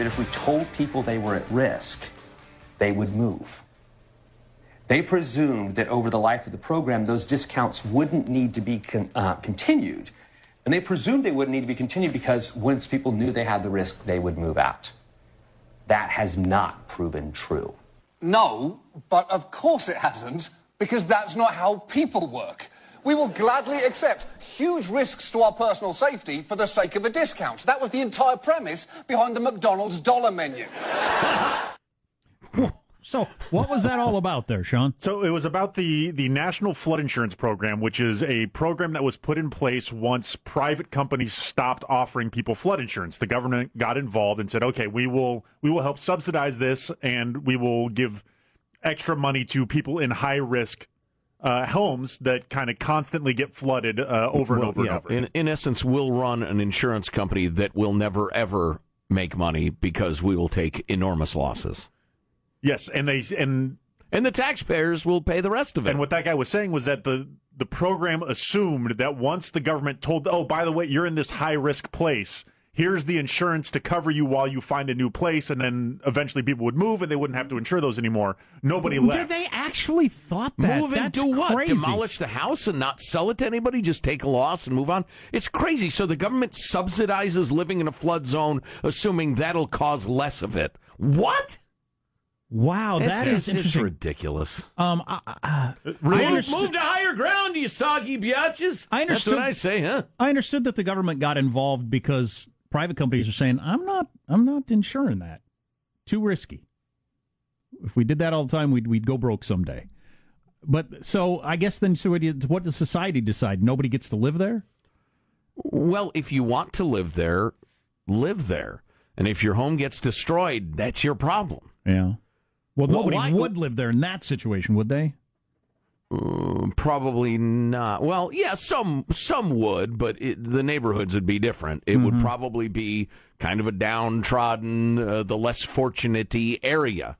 That if we told people they were at risk, they would move. They presumed that over the life of the program, those discounts wouldn't need to be con- uh, continued. And they presumed they wouldn't need to be continued because once people knew they had the risk, they would move out. That has not proven true. No, but of course it hasn't, because that's not how people work. We will gladly accept huge risks to our personal safety for the sake of a discount. That was the entire premise behind the McDonald's dollar menu. So, what was that all about there, Sean? So it was about the the National Flood Insurance Program, which is a program that was put in place once private companies stopped offering people flood insurance. The government got involved and said, "Okay, we will we will help subsidize this, and we will give extra money to people in high risk." Uh, homes that kind of constantly get flooded uh, over and Well, over yeah, and over. In, in essence, we'll run an insurance company that will never ever make money because we will take enormous losses. yes, and they and And the taxpayers will pay the rest of it. And what that guy was saying was that the the program assumed that once the government told, oh, by the way, you're in this high risk place. Here's the insurance to cover you while you find a new place, and then eventually people would move, and they wouldn't have to insure those anymore. Nobody left Did they actually thought that? Move That's into what? Crazy. Demolish the house and not sell it to anybody? Just take a loss and move on? It's crazy. So the government subsidizes living in a flood zone, assuming that'll cause less of it. What? Wow, that It's- is it's interesting. ridiculous. Um, I, I, Really? I Move to higher ground, you soggy biatches. I understood- That's what I say, huh? I understood that the government got involved because private companies are saying, "I'm not, I'm not insuring that. Too risky. If we did that all the time, we'd we'd go broke someday." But so I guess then, so what do you- what does society decide? Nobody gets to live there. Well, if you want to live there, live there. And if your home gets destroyed, that's your problem. Yeah. Well, Well, nobody why- would live there in that situation, would they? Uh, probably not. Well, yeah, some some would, but it, the neighborhoods would be different. It would probably be kind of a downtrodden, uh, the less fortunate area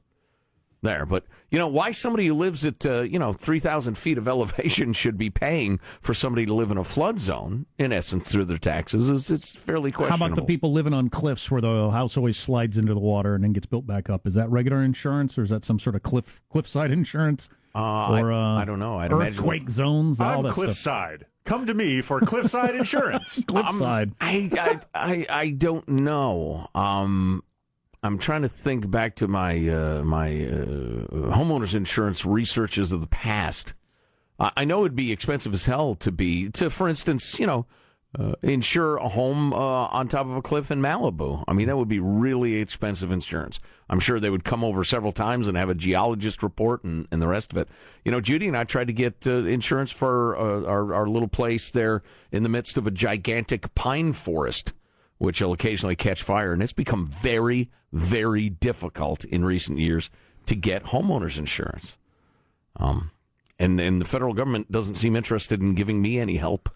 there. But you know, why somebody who lives at uh, you know three thousand feet of elevation should be paying for somebody to live in a flood zone, in essence, through their taxes is it's fairly questionable. How about the people living on cliffs where the house always slides into the water and then gets built back up? Is that regular insurance or is that some sort of cliff cliffside insurance? Uh, or I- uh, I don't know. I'd imagine- earthquake zones. all I'm that stuff. cliffside. Come to me for cliffside insurance. Cliffside. I, I, I, I don't know. Um, I'm trying to think back to my uh, my uh, homeowners insurance researches of the past. I I know it'd be expensive as hell to be to, for instance, you know, uh, insure a home uh, on top of a cliff in Malibu. I mean, that would be really expensive insurance. I'm sure they would come over several times and have a geologist report and, and the rest of it. You know, Judy and I tried to get uh, insurance for uh, our, our little place there in the midst of a gigantic pine forest, which will occasionally catch fire. And it's become very, very difficult in recent years to get homeowners insurance. Um, and, and the federal government doesn't seem interested in giving me any help.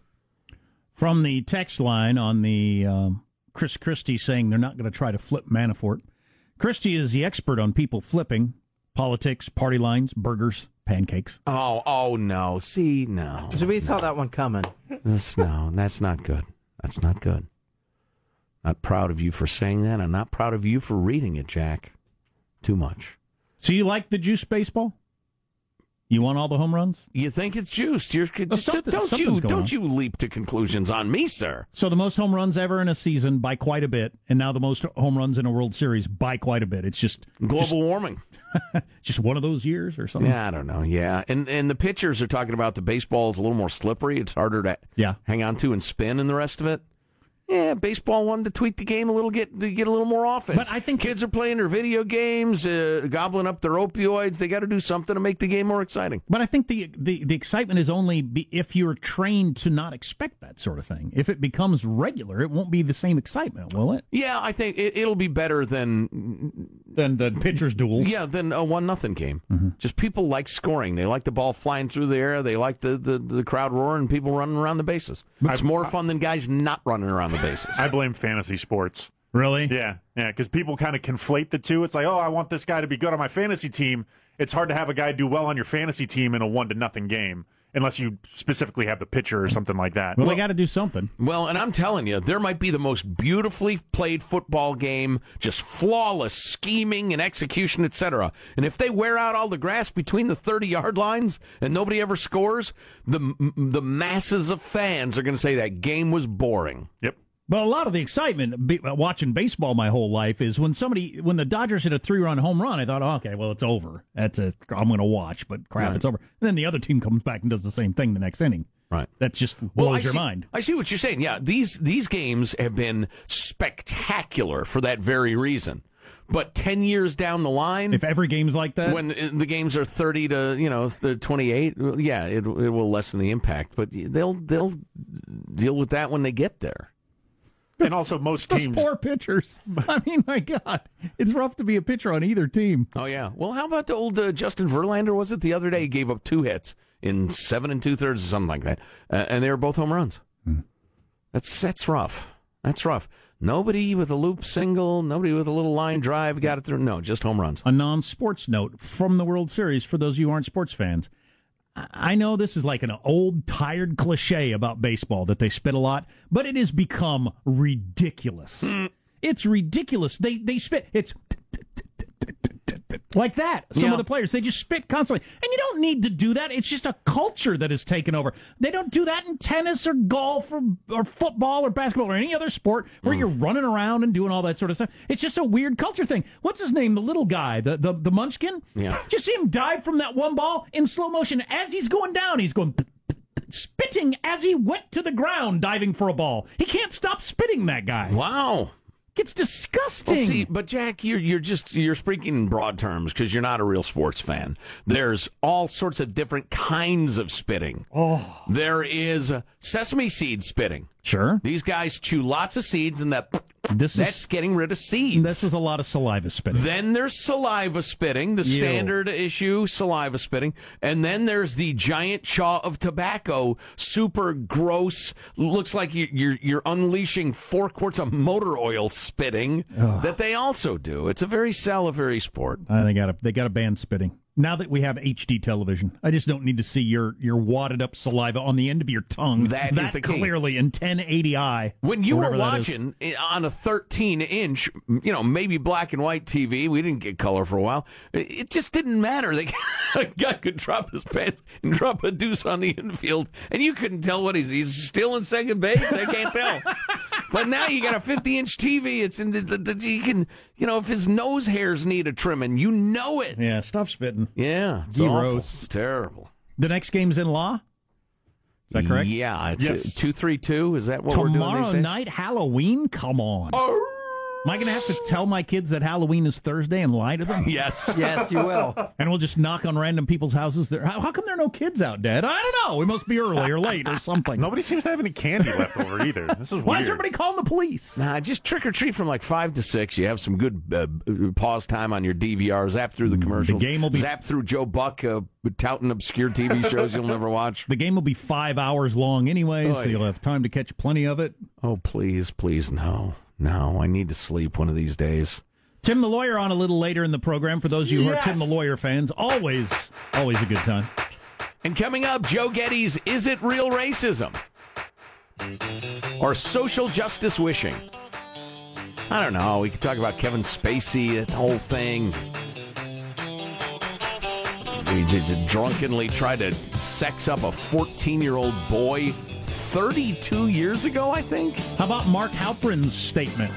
From the text line on the um, Chris Christie saying they're not going to try to flip Manafort. Christie is the expert on people flipping politics, party lines, burgers, pancakes. Oh, oh no! See, no, So we saw that one coming. that's no, that's not good. That's not good. Not proud of you for saying that. I'm not proud of you for reading it, Jack. Too much. So you like the juice baseball? You want all the home runs? You think it's juiced? You're just, something- don't you don't on. you leap to conclusions on me, sir. So the most home runs ever in a season by quite a bit, and now the most home runs in a World Series by quite a bit. It's just Global warming. just one of those years or something. Yeah, I don't know. Yeah, and and the pitchers are talking about the baseball is a little more slippery. It's harder to Yeah. hang on to and spin, and the rest of it. Yeah, baseball wanted to tweak the game a little, get to get a little more offense. But I think- kids are playing their video games, uh, gobbling up their opioids. They got to do something to make the game more exciting. But I think the, the, the excitement is only be if you're trained to not expect that sort of thing. If it becomes regular, it won't be the same excitement, will it? Yeah, I think it, it'll be better than Than the pitcher's duels. yeah than a one nothing game. Mm-hmm. Just people like scoring. They like the ball flying through the air. They like the, the, the crowd roaring people running around the bases. It's more fun than guys not running around the bases. I blame fantasy sports. Really? Yeah, yeah, because people kind of conflate the two. It's like, oh, I want this guy to be good on my fantasy team. It's hard to have a guy do well on your fantasy team in a one to nothing game. unless you specifically have the pitcher or something like that. Well, they got to do something. Well, and I'm telling you, there might be the most beautifully played football game, just flawless scheming and execution, etc. And if they wear out all the grass between the 30 yard lines and nobody ever scores, the the masses of fans are going to say that game was boring. Yep. But a lot of the excitement be, uh, watching baseball my whole life is when somebody when the Dodgers hit a three run home run. I thought, oh, okay, well it's over. That's a I'm going to watch, but crap, Right. it's over. And then the other team comes back and does the same thing the next inning. Right. That just blows Well, your see, mind. I see what you're saying. Yeah, these these games have been spectacular for that very reason. But 10 years down the line, If every game's like that, when uh, the games are 30 to you know th- 28 yeah it, it will lessen the impact but they'll they'll deal with that when they get there And also, most those teams. poor pitchers. I mean, my God, it's rough to be a pitcher on either team. oh yeah. Well how about the old uh, justin verlander was it? The other day he gave up two hits in seven and two thirds or something like that. Uh, and they were both home runs. That's that's rough. That's rough. Nobody with a loop single nobody with a little line drive got it through. No just home runs. A non sports note from the World Series for those of you who aren't sports fans. I know this is like an old, tired cliche about baseball that they spit a lot, but it has become ridiculous. Hmm. It's ridiculous. They they spit. It's like that. Some Yeah. of the players they just spit constantly, and you don't need to do that. It's just a culture that has taken over. They don't do that in tennis or golf or or football or basketball or any other sport where mm. you're running around and doing all that sort of stuff. It's just a weird culture thing. What's his name? The little guy, the the, the Munchkin. Yeah. You see him dive from that one ball in slow motion as he's going down? He's going. Spitting as he went to the ground, diving for a ball. He can't stop spitting. That guy. wow It's disgusting. Well, see, but Jack, you're you're just you're speaking in broad terms because you're not a real sports fan. There's all sorts of different kinds of spitting. Oh, there is sesame seed spitting. sure. These guys chew lots of seeds, and that This that's is getting rid of seeds. this is a lot of saliva spitting. Then there's saliva spitting, the Ew. standard issue saliva spitting. And then there's the giant chaw of tobacco, super gross, looks like you- you're, you're unleashing four quarts of motor oil spitting that they also do. It's a very salivary sport. Uh, they got to they got to ban spitting. Now that we have HD television, I just don't need to see your your wadded up saliva on the end of your tongue. That is the key. clearly in 1080i. When you were whatever that is. watching i- on a 13 inch, you know, maybe black and white TV, we didn't get color for a while. It it just didn't matter. They, a guy could drop his pants and drop a deuce on the infield, and you couldn't tell what he's he's still in second base. I can't tell. but now you got a 50 inch TV. It's in the, the, the you can you know if his nose hairs need a trimming, you know it. yeah, stop spitting. yeah, it's awful. Gross. It's terrible. The next game's in law. Is that correct? Yeah, it's Yes. two three two. Is that what we're doing Tomorrow these days? night, Halloween. Come on. Am I going to have to tell my kids that Halloween is Thursday and lie to them? Yes. Yes, you will. And we'll just knock on random people's houses. There. How, how come there are no kids out, Dad? I don't know. We must be early or late or something. Nobody seems to have any candy left over either. This is Why weird. is everybody calling the police? Nah, just trick or treat from like five to six. You have some good uh, pause time on your DVR. Zap through the commercials. The game will be- zap through Joe Buck uh, touting obscure TV shows you'll never watch. The game will be five hours long anyway, so Oy. you'll have time to catch plenty of it. Oh please, please, no, no. I need to sleep one of these days. Tim the Lawyer on a little later in the program. For those of you who are Tim the Lawyer fans, always, always a good time. And coming up, Joe Getty's "Is It Real Racism?" or social justice wishing. I don't know. We could talk about Kevin Spacey, the whole thing. He did did drunkenly try to sex up a 14 year old boy 32 years ago, I think. How about Mark Halperin's statement?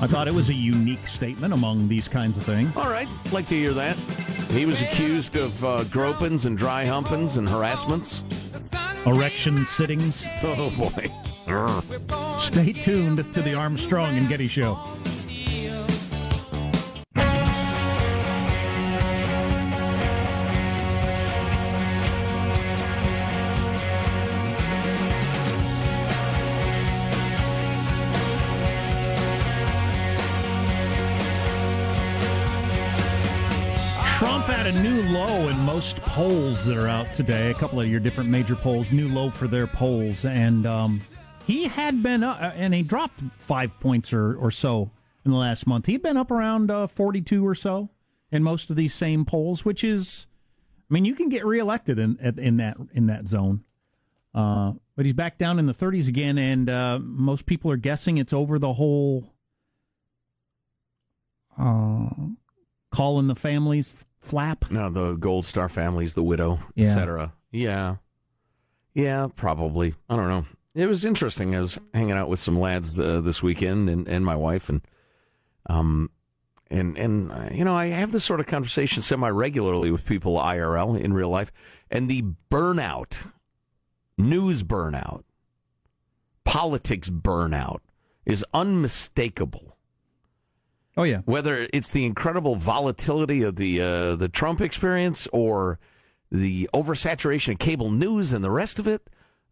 I thought it was a unique statement among these kinds of things. All right, like to hear that. He was accused of uh, gropings and dry humpings and harassments. Erection sittings. Oh boy. Stay tuned to the Armstrong and Getty Show. Polls that are out today. A couple of your different major polls, new low for their polls, and um, he had been up, uh, and he dropped five points or, or so in the last month. He'd been up around uh, 42 or so in most of these same polls, which is I mean, you can get reelected in in that in that zone. Uh, but he's back down in the 30s again, and uh, most people are guessing it's over the whole uh, calling the families flap. No, the Gold Star families, the widow, Yeah. etc. Yeah, yeah, probably. I don't know. It was interesting. I was hanging out with some lads uh, this weekend, and, and my wife, and um, and and uh, you know, I have this sort of conversation semi regularly with people IRL in real life, and the burnout, news burnout, politics burnout is unmistakable Oh yeah, whether it's the incredible volatility of the uh, the Trump experience or the oversaturation of cable news and the rest of it,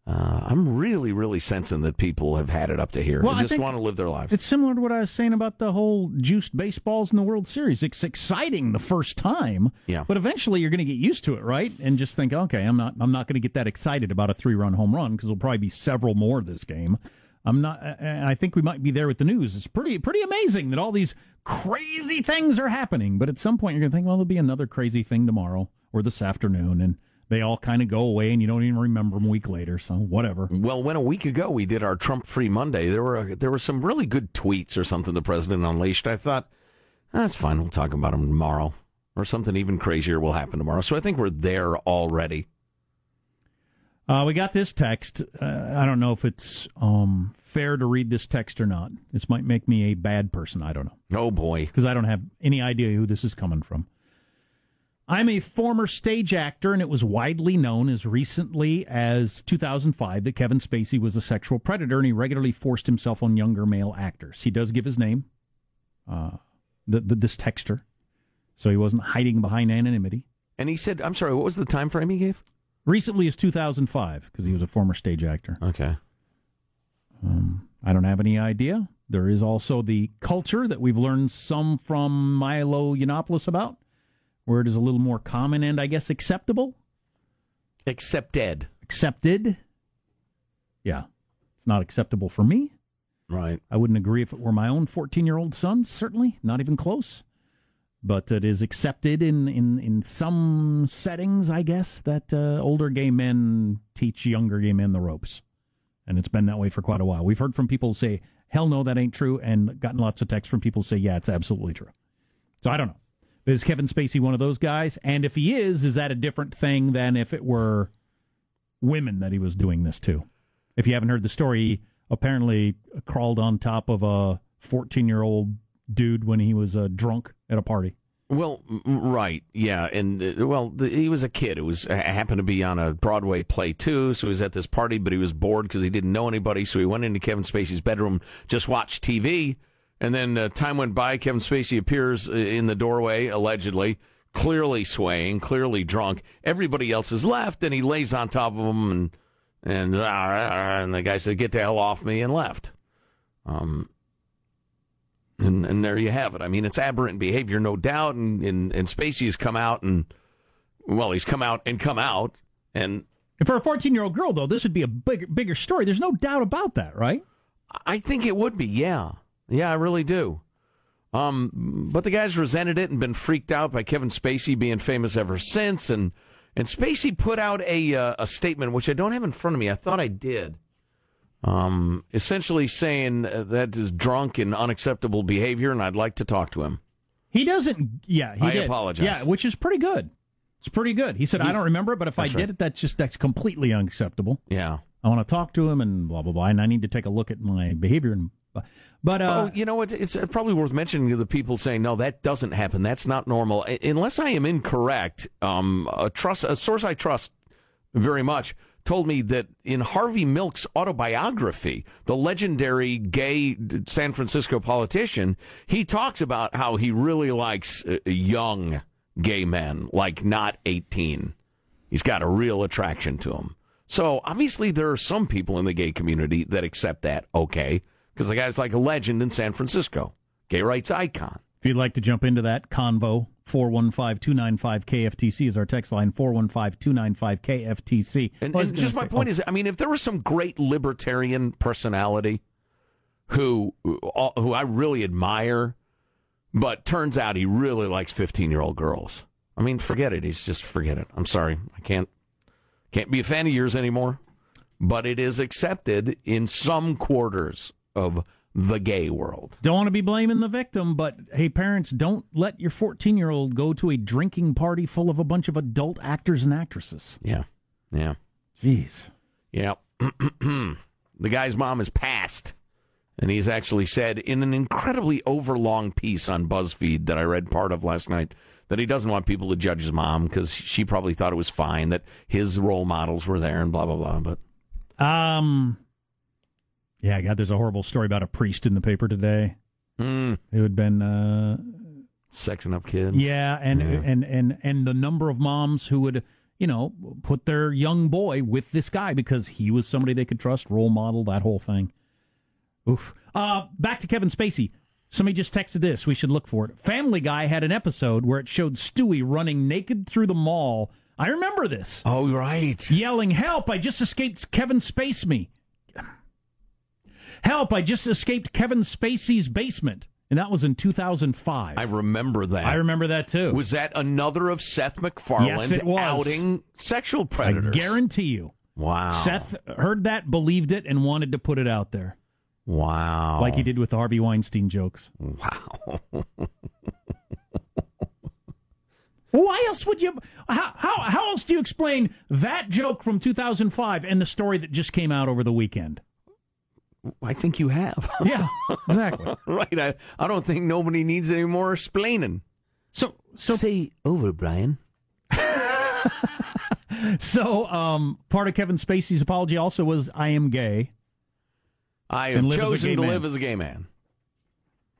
uh, I'm really, really sensing that people have had it up to here Well, and I just want to live their lives. it's similar to what I was saying about the whole juiced baseballs in the World Series. It's exciting the first time, Yeah. but eventually you're going to get used to it, right? And just think, okay, I'm not, I'm not going to get that excited about a three run home run because there'll probably be several more this game. I'm not. I I think we might be there with the news. It's pretty, pretty amazing that all these crazy things are happening. But at some point, you're going to think, well, there'll be another crazy thing tomorrow or this afternoon, and they all kind of go away, and you don't even remember them a week later. So whatever. Well, when a week ago we did our Trump Free Monday, there were there were some really good tweets or something the president unleashed. I thought ah, that's fine. We'll talk about them tomorrow, or something even crazier will happen tomorrow. So I think we're there already. Uh, we got this text. Uh, I don't know if it's um, fair to read this text or not. This might make me a bad person. I don't know Oh boy, because I don't have any idea who this is coming from. I'm a former stage actor, and it was widely known as recently as 2005 that Kevin Spacey was a sexual predator, and he regularly forced himself on younger male actors. He does give his name, uh, the, the, this texter, so he wasn't hiding behind anonymity. and he said, "I'm sorry. What was the time frame he gave?" Recently as 2005 because he was a former stage actor. Okay. Um, I don't have any idea. There is also the culture that we've learned some from Milo Yiannopoulos about, where it is a little more common and I guess acceptable. Accepted. Accepted. Yeah. It's not acceptable for me. Right. I wouldn't agree if it were my own 14 year old son, certainly, not even close. But it is accepted in, in, in some settings, I guess, that uh, older gay men teach younger gay men the ropes. And it's been that way for quite a while. We've heard from people say, hell no, that ain't true, and gotten lots of texts from people say, yeah, it's absolutely true. So I don't know. Is Kevin Spacey one of those guys? And if he is, is that a different thing than if it were women that he was doing this to? If you haven't heard the story, he apparently crawled on top of a 14 year old dude when he was uh, drunk at a party. Well, right, yeah, and uh, well, the, he was a kid. It was happened to be on a Broadway play too. So he was at this party, but he was bored because he didn't know anybody. So he went into Kevin Spacey's bedroom, just watched TV, and then uh, time went by. Kevin Spacey appears uh, in the doorway, allegedly, clearly swaying, clearly drunk. Everybody else is left, and he lays on top of him, and and uh, and the guy said, "Get the hell off me," and left. Um, and, and there you have it. I mean, it's aberrant behavior, no doubt. And, and, and Spacey has come out and, well, he's come out and come out. And And for a 14 year old girl, though, this would be a bigger, bigger story. There's no doubt about that, right? I think it would be, yeah. Yeah, I really do. Um, but the guy's resented it and been freaked out by Kevin Spacey being famous ever since. And, and Spacey put out a, uh, a statement, which I don't have in front of me. I thought I did. Um, essentially saying uh, that is drunk and unacceptable behavior, and I'd like to talk to him. He doesn't. Yeah, he I did. apologize. Yeah, which is pretty good. It's pretty good. He said, "I don't remember, it, but if I did right. it, that's just that's completely unacceptable. Yeah. I want to talk to him and blah blah blah, and I need to take a look at my behavior and." But uh, oh, you know, it's, it's probably worth mentioning to the people saying, no, that doesn't happen. That's not normal. Unless I am incorrect, um, a, trust, a source I trust very much told me that in Harvey Milk's autobiography, the legendary gay San Francisco politician, he talks about how he really likes young gay men, like not 18. He's got a real attraction to them. So obviously, there are some people in the gay community that accept that okay, because the guy's like a legend in San Francisco, gay rights icon. If you'd like to jump into that convo, 415-295-KFTC is our text line. 415-295-KFTC. And, and just my say- point oh, is, I mean, if there was some great libertarian personality who who I really admire, but turns out he really likes fifteen year old girls. I mean, forget it. He's just forget it. I'm sorry. I can't can't be a fan of yours anymore. But it is accepted in some quarters of the gay world. Don't want to be blaming the victim, but hey, parents, don't let your 14 year old go to a drinking party full of a bunch of adult actors and actresses. Yeah. Yeah. Jeez. Yeah. the guy's mom is passed. And he's actually said in an incredibly overlong piece on BuzzFeed that I read part of last night that he doesn't want people to judge his mom because she probably thought it was fine that his role models were there and blah, blah, blah. But Um, yeah, God, there's a horrible story about a priest in the paper today. mm, It had been, uh, sexing up kids. yeah, and and and and the number of moms who would, you know, put their young boy with this guy because he was somebody they could trust, role model, that whole thing. Oof. Uh, back to Kevin Spacey. Somebody just texted this. We should look for it. Family Guy had an episode where it showed Stewie running naked through the mall. I remember this. Oh, right. yelling, Help, I just escaped Kevin Spacey. Help, I just escaped Kevin Spacey's basement. And that was in 2005. I remember that. I remember that too. Was that another of Seth MacFarlane Yes, outing sexual predators? I guarantee you. Wow. Seth heard that, believed it, and wanted to put it out there. Wow. Like he did with the Harvey Weinstein jokes. Wow. Why else would you? How, how, how else do you explain that joke from 2005 and the story that just came out over the weekend? I think you have. Yeah, exactly. right. I, I don't think nobody needs any more explaining. So, so Say over, Brian. So, um, part of Kevin Spacey's apology also was, "I am gay," I have live as a chosen to man. live as a gay man.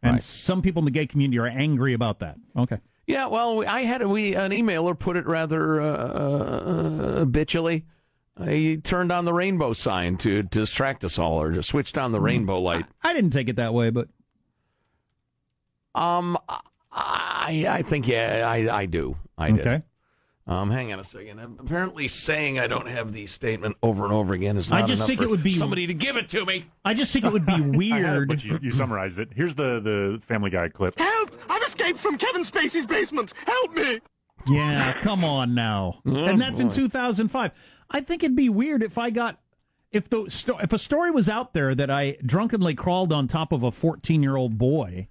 and Right. some people in the gay community are angry about that. Okay, Yeah, well, we- I had a, we an emailer put it rather uh, uh, bitchily. He turned on the rainbow sign to, to distract us all, or to switched on the rainbow light. I didn't take it that way, but Um, I I think yeah, I I do. I did. okay. Um, hang on a second. Apparently, saying I don't have the statement over and over again is not I just enough think for it would be- somebody to give it to me. I just think it would be I had it, weird. but you, you summarized it. Here's the, the Family Guy clip. Help! I've escaped from Kevin Spacey's basement! Help me! yeah, come on now. and that's in 2005. I think it'd be weird if I got if the if a story was out there that I drunkenly crawled on top of a 14 year old boy.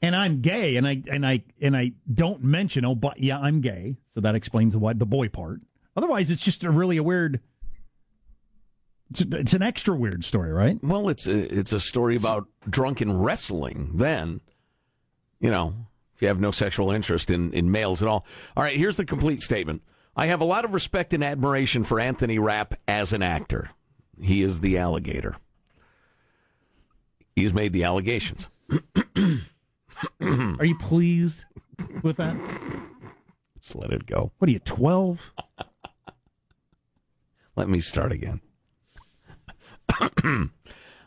And I'm gay, and I and I and I don't mention. Oh, but yeah, I'm gay, so that explains what the boy part. Otherwise, it's just a really a weird. It's, it's an extra weird story, right? Well, it's a, it's a story about drunken wrestling. Then, you know, if you have no sexual interest in, in males at all. All right, here's the complete statement. I have a lot of respect and admiration for Anthony Rapp as an actor. He is the alligator. He's made the allegations. Are you pleased with that? Just let it go. What are you, 12? Let me start again.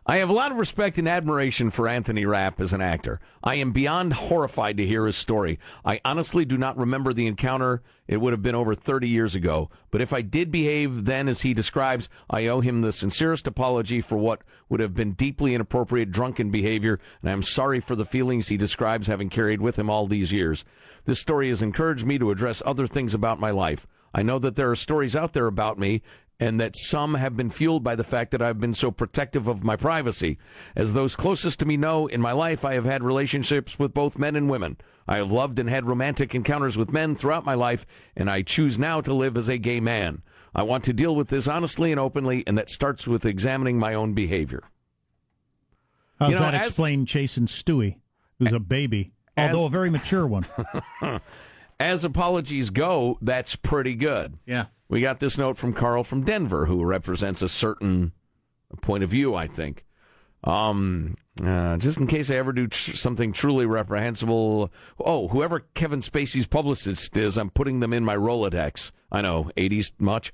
I have a lot of respect and admiration for Anthony Rapp as an actor. I am beyond horrified to hear his story. I honestly do not remember the encounter. It would have been over 30 years ago. But if I did behave then as he describes, I owe him the sincerest apology for what would have been deeply inappropriate drunken behavior, and I am sorry for the feelings he describes having carried with him all these years. This story has encouraged me to address other things about my life. I know that there are stories out there about me, and that some have been fueled by the fact that I've been so protective of my privacy. As those closest to me know, in my life I have had relationships with both men and women. I have loved and had romantic encounters with men throughout my life, and I choose now to live as a gay man. I want to deal with this honestly and openly, and that starts with examining my own behavior. How's You know, that as- explain chasing Stewie, who's a baby, as- although a very mature one? As apologies go, that's pretty good. yeah. We got this note from Carl from Denver, who represents a certain point of view, I think. Um, uh, just in case I ever do tr- something truly reprehensible. Oh, whoever Kevin Spacey's publicist is, I'm putting them in my Rolodex. I know, 80s much.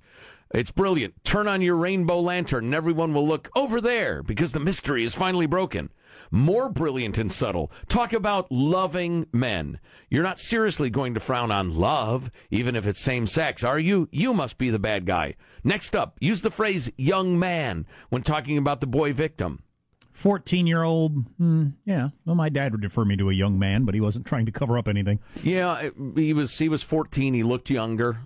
It's brilliant. Turn on your rainbow lantern and everyone will look over there because the mystery is finally broken. More brilliant and subtle. Talk about loving men. You're not seriously going to frown on love, even if it's same sex, are you? You must be the bad guy. Next up, use the phrase young man when talking about the boy victim. 14 year old, hmm, yeah. Well, my dad would refer me to a young man, but he wasn't trying to cover up anything. Yeah, he was he was 14. He looked younger,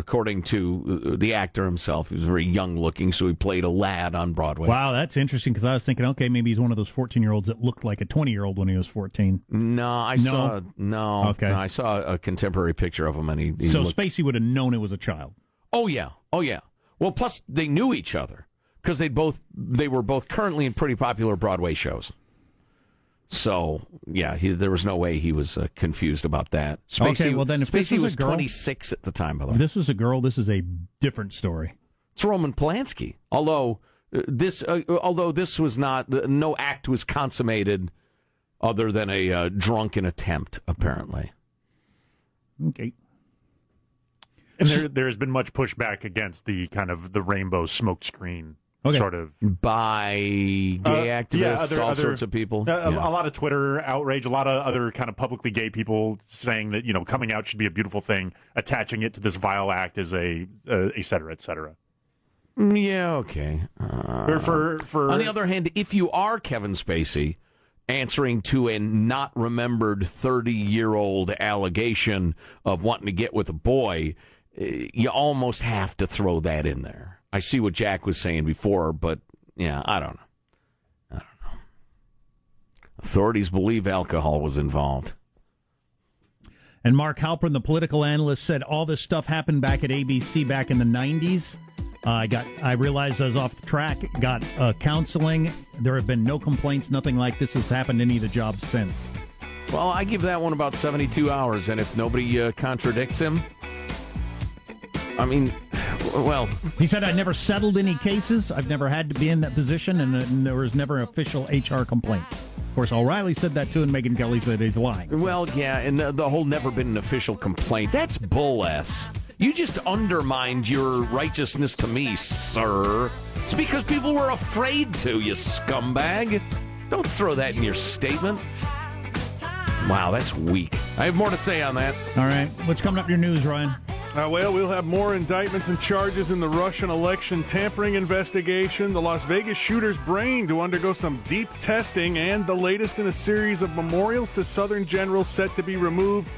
according to uh, the actor himself. He was very young looking, so he played a lad on Broadway. Wow, that's interesting because I was thinking, okay, maybe he's one of those 14 year olds that looked like a 20 year old when he was 14. No, I No? saw no. Okay. no, I saw a contemporary picture of him, and he, he so looked. Spacey would have known it was a child. Oh yeah, oh yeah. Well, plus they knew each other because they both they were both currently in pretty popular Broadway shows. So yeah, he, there was no way he was uh, confused about that. Spacey, Okay, well, then if this Spacey is a was girl- 26 at the time, by the way. If this was a girl, this is a different story. It's Roman Polanski. Although uh, this, uh, although this was not, uh, no act was consummated other than a uh, drunken attempt, apparently. Okay. And there, there has been much pushback against the kind of the rainbow smokescreen Okay. sort of By gay Uh, activists, yeah, other- all other- sorts of people. Uh, a- Yeah. A lot of Twitter outrage, a lot of other kind of publicly gay people saying that you know coming out should be a beautiful thing. Attaching it to this vile act is a, uh, et cetera, et cetera. Mm, yeah, okay. Uh, For for, for on the other hand, if you are Kevin Spacey answering to a not remembered 30 year old allegation of wanting to get with a boy, eh, you almost have to throw that in there. I see what Jack was saying before, but yeah, I don't know. I don't know. Authorities believe alcohol was involved. And Mark Halperin, the political analyst, said all this stuff happened back at ABC back in the 90s. Uh, I got. I realized I was off the track. Got uh, counseling. There have been no complaints. Nothing like this has happened in any of the jobs since. Well, I give that one about 72 hours, and if nobody uh, contradicts him, I mean, well, He said, "I never settled any cases. I've never had to be in that position, and, uh, and there was never an official HR complaint." Of course, O'Reilly said that too, and Megyn Kelly said he's lying. So- Well, yeah, and the, the whole never been an official complaint. That's bull s. You just undermined your righteousness to me, sir. It's because people were afraid to, you scumbag. Don't throw that in your statement. Wow, that's weak. I have more to say on that. all right, what's coming up in your news, Ryan? Uh, well, we'll have more indictments and charges in the Russian election tampering investigation, the Las Vegas shooter's brain to undergo some deep testing, and the latest in a series of memorials to Southern generals set to be removed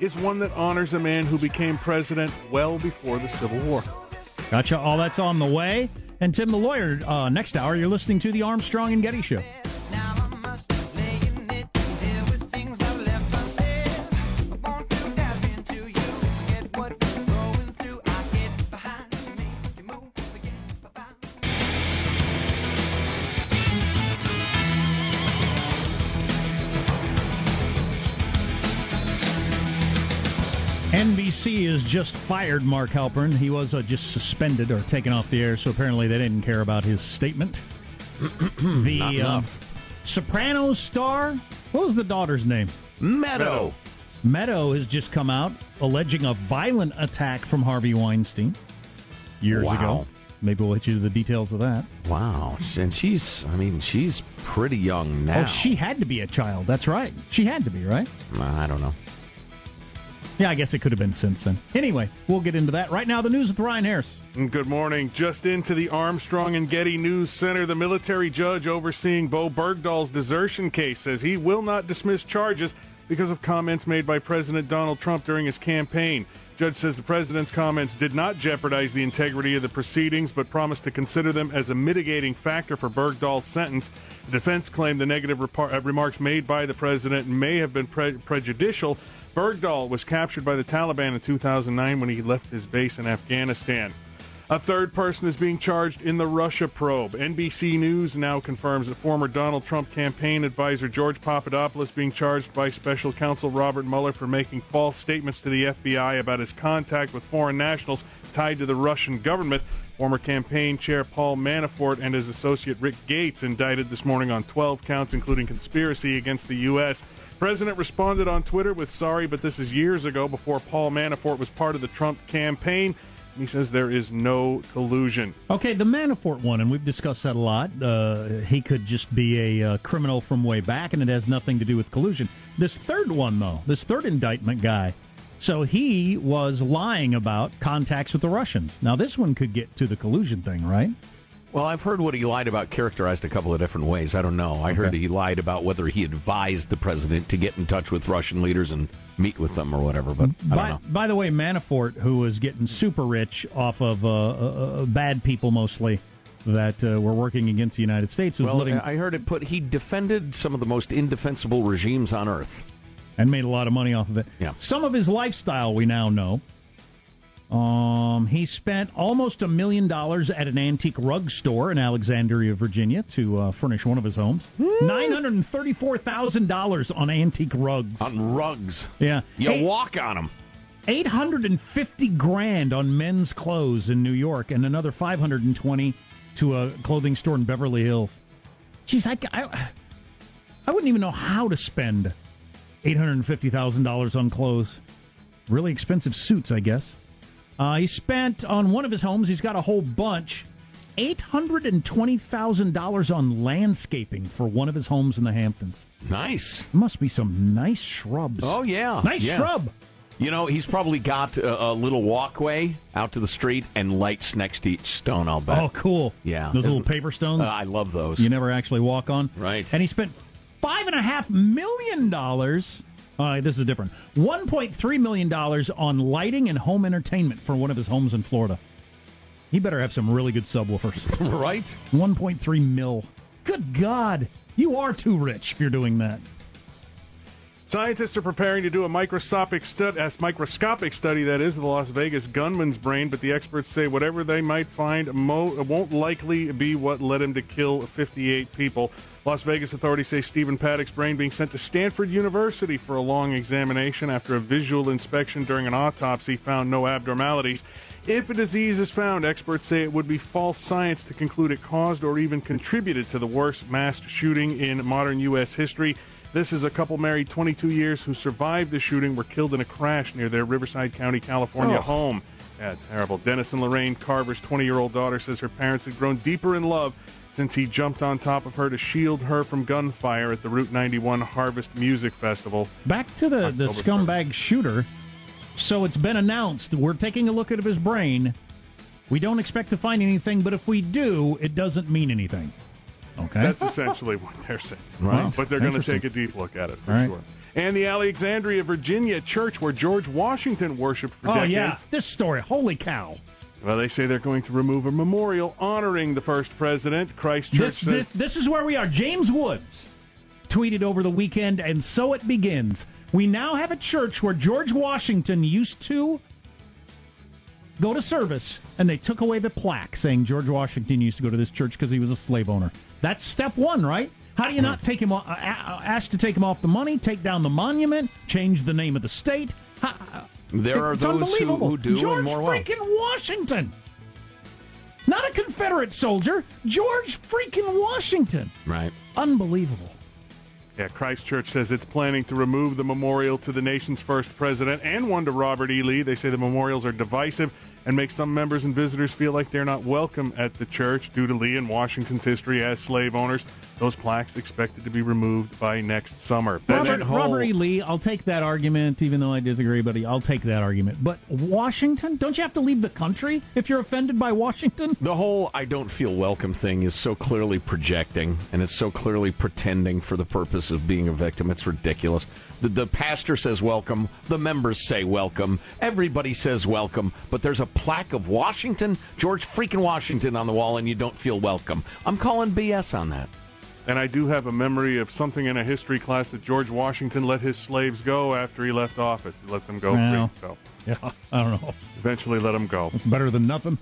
is one that honors a man who became president well before the Civil War. Gotcha. All that's on the way. And Tim the lawyer, uh, next hour, you're listening to the Armstrong and Getty Show. Has just fired Mark Halperin. He was uh, just suspended or taken off the air, so apparently they didn't care about his statement. the Not enough. Sopranos star, what was the daughter's name? Meadow. Meadow has just come out alleging a violent attack from Harvey Weinstein years Wow. ago. Maybe we'll hit you to the details of that. Wow. And she's, I mean, she's pretty young now. Oh, she had to be a child. That's right. She had to be, right? I don't know. Yeah, I guess it could have been since then. Anyway, we'll get into that. Right now, the news with Ryan Harris. Good morning. Just into the Armstrong and Getty News Center, the military judge overseeing Bo Bergdahl's desertion case says he will not dismiss charges because of comments made by President Donald Trump during his campaign. Judge says the president's comments did not jeopardize the integrity of the proceedings, but promised to consider them as a mitigating factor for Bergdahl's sentence. The defense claimed the negative uh, remarks made by the president may have been pre- prejudicial. Bergdahl was captured by the Taliban in 2009 when he left his base in Afghanistan. A third person is being charged in the Russia probe. NBC News now confirms that former Donald Trump campaign advisor George Papadopoulos being charged by special counsel Robert Mueller for making false statements to the FBI about his contact with foreign nationals tied to the Russian government. Former campaign chair Paul Manafort and his associate Rick Gates indicted this morning on 12 counts, including conspiracy against the U.S. President responded on Twitter with sorry, but this is years ago before Paul Manafort was part of the Trump campaign. He says there is no collusion. Okay, the Manafort one, and we've discussed that a lot. Uh, he could just be a uh, criminal from way back, and it has nothing to do with collusion. This third one, though, this third indictment guy, so he was lying about contacts with the Russians. Now, this one could get to the collusion thing, right? Well, I've heard what he lied about characterized a couple of different ways. I don't know. I heard he lied about whether he advised the president to get in touch with Russian leaders and meet with them or whatever, but I don't By, know. by the way, Manafort, who was getting super rich off of uh, uh, uh, bad people mostly that uh, were working against the United States, was Well, living I heard it put he defended some of the most indefensible regimes on earth. And made a lot of money off of it. Yeah. Some of his lifestyle we now know. Um, he spent almost a million dollars at an antique rug store in Alexandria, Virginia, to uh, furnish one of his homes. Nine hundred and thirty-four thousand dollars on antique rugs. On rugs. yeah, You Eight- walk on them. 850 grand on men's clothes in New York and another 520 to a clothing store in Beverly Hills. Jeez, I, I, I wouldn't even know how to spend $850,000 on clothes. Really expensive suits, I guess. Uh, he spent on one of his homes, he's got a whole bunch, $820,000 on landscaping for one of his homes in the Hamptons. Nice. Must be some nice shrubs. Oh, yeah. Nice Yeah. shrub. You know, he's probably got a, a little walkway out to the street and lights next to each stone, I'll bet. Oh, cool. Yeah. Those little Isn't- paper stones Uh, I love those. you never actually walk on. Right. And he spent five and a half million dollars. Uh, this is different. One point three million dollars on lighting and home entertainment for one of his homes in Florida. He better have some really good subwoofers. right? One point three mil. Good God, you are too rich if you're doing that. Scientists are preparing to do a microscopic study, a microscopic study that is the Las Vegas gunman's brain, but the experts say whatever they might find mo- won't likely be what led him to kill 58 people. Las Vegas authorities say Stephen Paddock's brain being sent to Stanford University for a long examination after a visual inspection during an autopsy found no abnormalities. If a disease is found, experts say it would be false science to conclude it caused or even contributed to the worst mass shooting in modern U.S. history. This is a couple married 22 years who survived the shooting, were killed in a crash near their Riverside County, California Oh. home. Yeah, terrible. Dennis and Lorraine Carver's 20 year old daughter says her parents had grown deeper in love since he jumped on top of her to shield her from gunfire at the Route 91 Harvest Music Festival. Back to the, the scumbag shooter. So it's been announced. We're taking a look at his brain. We don't expect to find anything, but if we do, it doesn't mean anything. Okay. That's essentially what they're saying. Right. But they're going to take a deep look at it for right. sure. And the Alexandria, Virginia church where George Washington worshiped for oh decades. yeah, this story. Holy cow! Well, they say they're going to remove a memorial honoring the first president. Christ Church This, says this this is where we are. James Woods tweeted over the weekend, and so it begins. We now have a church where George Washington used to go to service, and they took away the plaque saying George Washington used to go to this church because he was a slave owner. That's step one, right? How do you not take him off, uh, uh, ask to take him off the money, take down the monument, change the name of the state? There are it's those who, unbelievable. who do George and more well. freaking Washington. Not a Confederate soldier, George freaking Washington. Right. Unbelievable. Yeah, Christ Church says it's planning to remove the memorial to the nation's first president and one to Robert E. Lee. They say the memorials are divisive and make some members and visitors feel like they're not welcome at the church due to Lee and Washington's history as slave owners. Those plaques expected to be removed by next summer. Robert, whole- Robert E. Lee, I'll take that argument, even though I disagree, but I'll take that argument. But Washington, don't you have to leave the country if you're offended by Washington? The whole I don't feel welcome thing is so clearly projecting and it's so clearly pretending for the purpose of being a victim. It's ridiculous. The, the pastor says welcome, the members say welcome, everybody says welcome, but there's a plaque of Washington, George freaking Washington on the wall, and you don't feel welcome. I'm calling BS on that. And I do have a memory of something in a history class that George Washington let his slaves go after he left office. He let them go Well. free. So Yeah, I don't know. eventually let them go. It's better than nothing.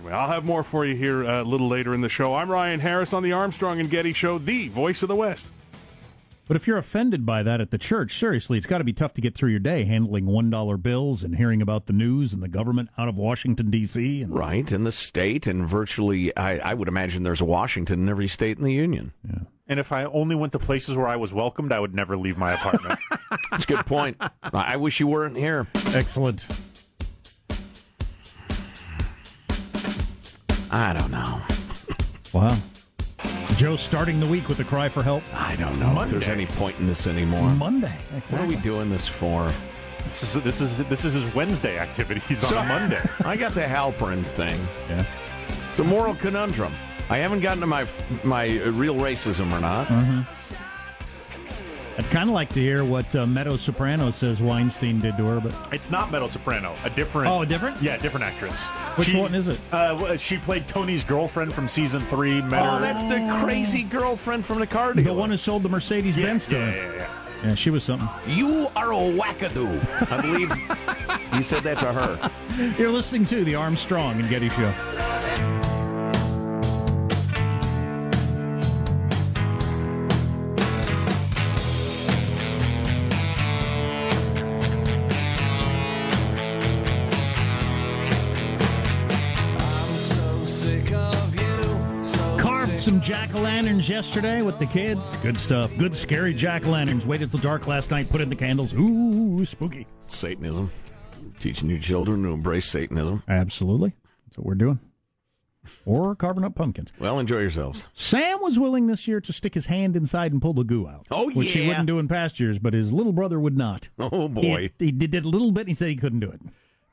Anyway, I'll have more for you here uh, a little later in the show. I'm Ryan Harris on the Armstrong and Getty Show, the voice of the West. But if you're offended by that at the church, seriously, it's got to be tough to get through your day handling $1 bills and hearing about the news and the government out of Washington, D.C. And Right, and the state, and virtually, I, I would imagine there's a Washington in every state in the union. And if I only went to places where I was welcomed, I would never leave my apartment. That's a good point. I I wish you weren't here. Excellent. I don't know. Wow. Joe starting the week with a cry for help. I don't know if there's any point in this anymore. Monday. What are we doing this for? this is this is this is his Wednesday activities So- on a Monday. I got the Halperin thing. Yeah. It's a moral conundrum. I haven't gotten to my my uh, real racism or not. I'd kind of like to hear what uh, Meadow Soprano says Weinstein did to her, but It's not Meadow Soprano. A different. Oh, a different? Yeah, a different actress. Which one is it? Uh, she played Tony's girlfriend from season three. Met Oh, her. that's the crazy girlfriend from the car dealer. the one who sold the Mercedes yeah, Benz to yeah, her. yeah, yeah. Yeah, she was something. You are a wackadoo. I believe you said that to her. You're listening to the Armstrong and Getty Show. Jack o' lanterns yesterday with the kids. Good stuff. Good scary jack o' lanterns. Waited till dark last night, put in the candles. Ooh, spooky. Satanism. Teaching your children to embrace Satanism. Absolutely. That's what we're doing. Or carving up pumpkins. Well, enjoy yourselves. Sam was willing this year to stick his hand inside and pull the goo out. Oh, Which he wouldn't do in past years, but his little brother would not. Oh, boy. He, he did a little bit and he said he couldn't do it.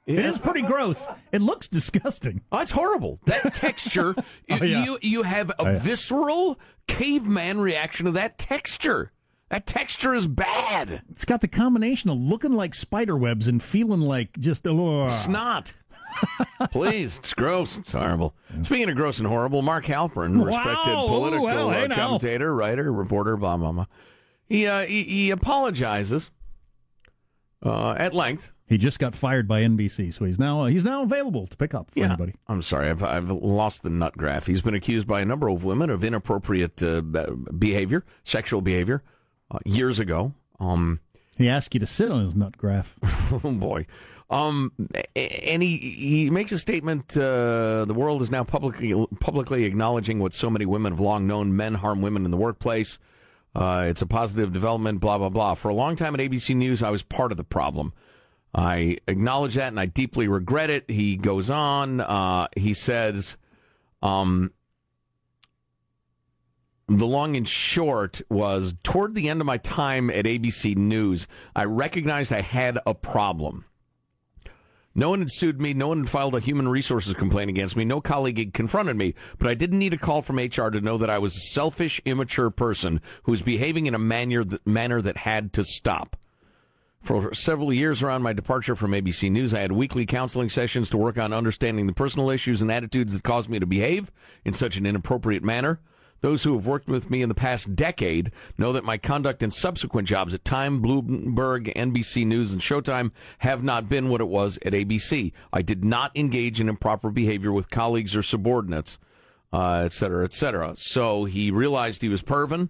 It is pretty gross. It looks disgusting. Oh, it's horrible. That texture, you, Oh, yeah. you you have a yeah. visceral caveman reaction to that texture. That texture is bad. It's got the combination of looking like spider webs and feeling like just oh, Snot. Please, it's gross. It's horrible. Speaking of gross and horrible, Mark Halperin, respected Oh, political well, hey uh, now. commentator, writer, reporter, blah blah blah. He uh, he, he apologizes uh, at length. He just got fired by NBC, so he's now he's now available to pick up for anybody. I'm sorry, I've I've lost the nut graph. He's been accused by a number of women of inappropriate uh, behavior, sexual behavior, uh, years ago. Um, He asked you to sit on his nut graph. oh boy. Um, and he he makes a statement. Uh, the world is now publicly publicly acknowledging what so many women have long known: men harm women in the workplace. Uh, it's a positive development. Blah blah blah. For a long time at ABC News, I was part of the problem. I acknowledge that, and I deeply regret it. He goes on. Uh, he says, um, the long and short was toward the end of my time at ABC News, I recognized I had a problem. No one had sued me. No one had filed a human resources complaint against me. No colleague had confronted me. But I didn't need a call from HR to know that I was a selfish, immature person who was behaving in a manner that, manner that had to stop. For several years around my departure from ABC News, I had weekly counseling sessions to work on understanding the personal issues and attitudes that caused me to behave in such an inappropriate manner. Those who have worked with me in the past decade know that my conduct in subsequent jobs at Time, Bloomberg, NBC News, and Showtime have not been what it was at ABC. I did not engage in improper behavior with colleagues or subordinates, uh, et cetera, et cetera. So he realized he was pervin,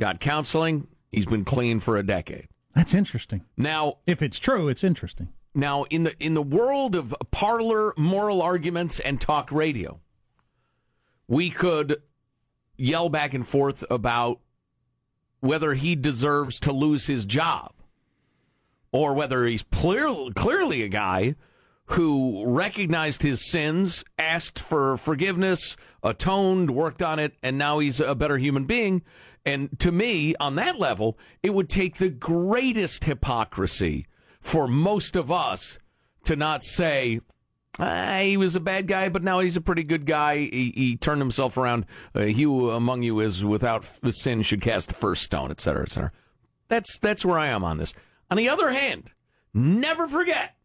got counseling. He's been clean for a decade. That's interesting. Now, If it's true, it's interesting. now in the in the world of parlor moral arguments and talk radio, we could yell back and forth about whether he deserves to lose his job or whether he's clear, clearly a guy who recognized his sins, asked for forgiveness, atoned, worked on it, and now he's a better human being. And to me, on that level, it would take the greatest hypocrisy for most of us to not say, "Ah, he was a bad guy, but now he's a pretty good guy. He, he turned himself around. Uh, he among you is without sin should cast the first stone, et cetera, et cetera. That's, that's where I am on this. On the other hand, never forget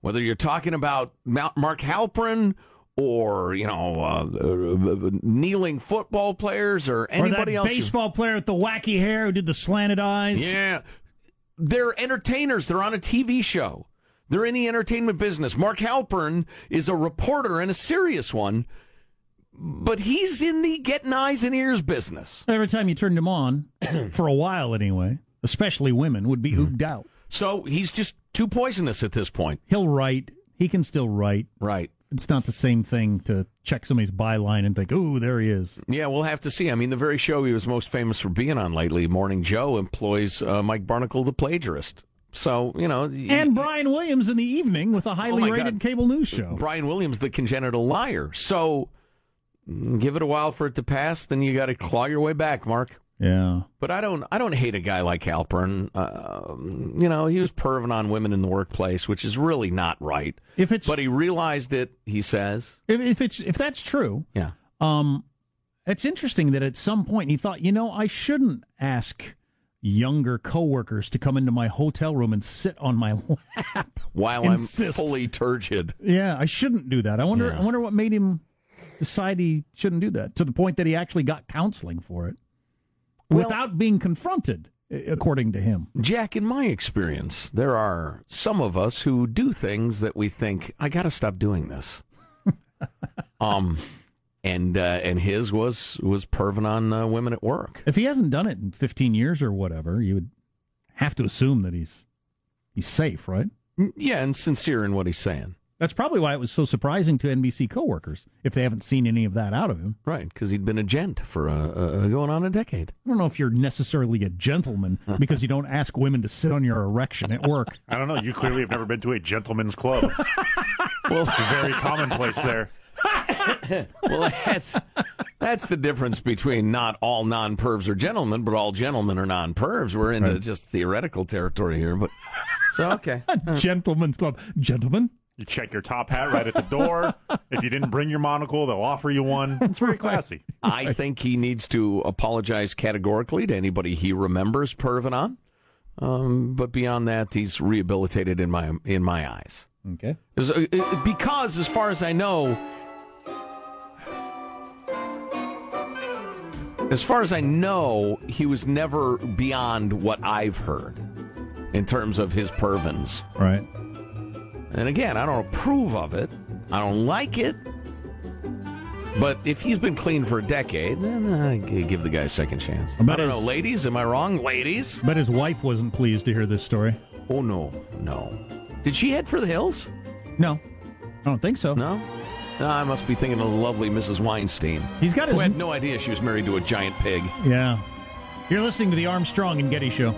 whether you're talking about Mark Halperin or you know uh, uh, kneeling football players or Or anybody that else. baseball player with the wacky hair who did the slanted eyes. yeah, they're entertainers. They're on a TV show. They're in the entertainment business. Mark Halperin is a reporter and a serious one, but he's in the getting eyes and ears business. Every time you turned him on, for a while anyway, especially women, would be ooged out. So he's just too poisonous at this point. He'll write. He can still write. Right. It's not the same thing to check somebody's byline and think, "Ooh, there he is." Yeah, we'll have to see. I mean, the very show he was most famous for being on lately, Morning Joe, employs uh, Mike Barnicle, the plagiarist. So, you know. And Brian Williams in the evening with a highly my rated God. cable news show. Brian Williams, the congenital liar. So, give it a while for it to pass, then you got to claw your way back, Mark. Yeah. But I don't, I don't hate a guy like Halperin. Uh, you know, he was perving on women in the workplace, which is really not right. If it's But he realized it. He says, if, if it's if that's true, "Yeah, Um, it's interesting that at some point he thought, you know, I shouldn't ask younger coworkers to come into my hotel room and sit on my lap. While Insist. I'm fully turgid. Yeah, I shouldn't do that. I wonder. Yeah. I wonder what made him decide he shouldn't do that to the point that he actually got counseling for it without being confronted, according to him. Jack, in my experience, there are some of us who do things that we think I got to stop doing this. um, and uh, and his was was perving on uh, women at work. If he hasn't done it in 15 years or whatever, you would have to assume that he's he's safe, right? Yeah, and sincere in what he's saying. That's probably why it was so surprising to NBC coworkers if they haven't seen any of that out of him. Right, because he'd been a gent for uh, uh, going on a decade. I don't know if you're necessarily a gentleman because you don't ask women to sit on your erection at work. I don't know. You clearly have never been to a gentleman's club. Well, It's very commonplace there. well, that's that's the difference between not all non pervs are gentlemen, but all gentlemen are non pervs. We're into just theoretical territory here, but so okay. Gentlemen's club. Gentlemen? You check your top hat right at the door. If you didn't bring your monocle, they'll offer you one. It's very classy. I think he needs to apologize categorically to anybody he remembers perving on. Um, but beyond that, he's rehabilitated in my in my eyes. Okay. As- uh, uh, Because, as far as I know, as far as I know, he was never beyond what I've heard in terms of his pervins. Right. And again, I don't approve of it. I don't like it. But if he's been clean for a decade, then I give the guy a second chance. I don't know, ladies. Am I wrong, ladies? But his wife wasn't pleased to hear this story. Oh no, no. Did she head for the hills? No. I don't think so. No. No, I must be thinking of the lovely Mrs. Weinstein. He's got his. Who had no idea she was married to a giant pig. Yeah. You're listening to the Armstrong and Getty Show.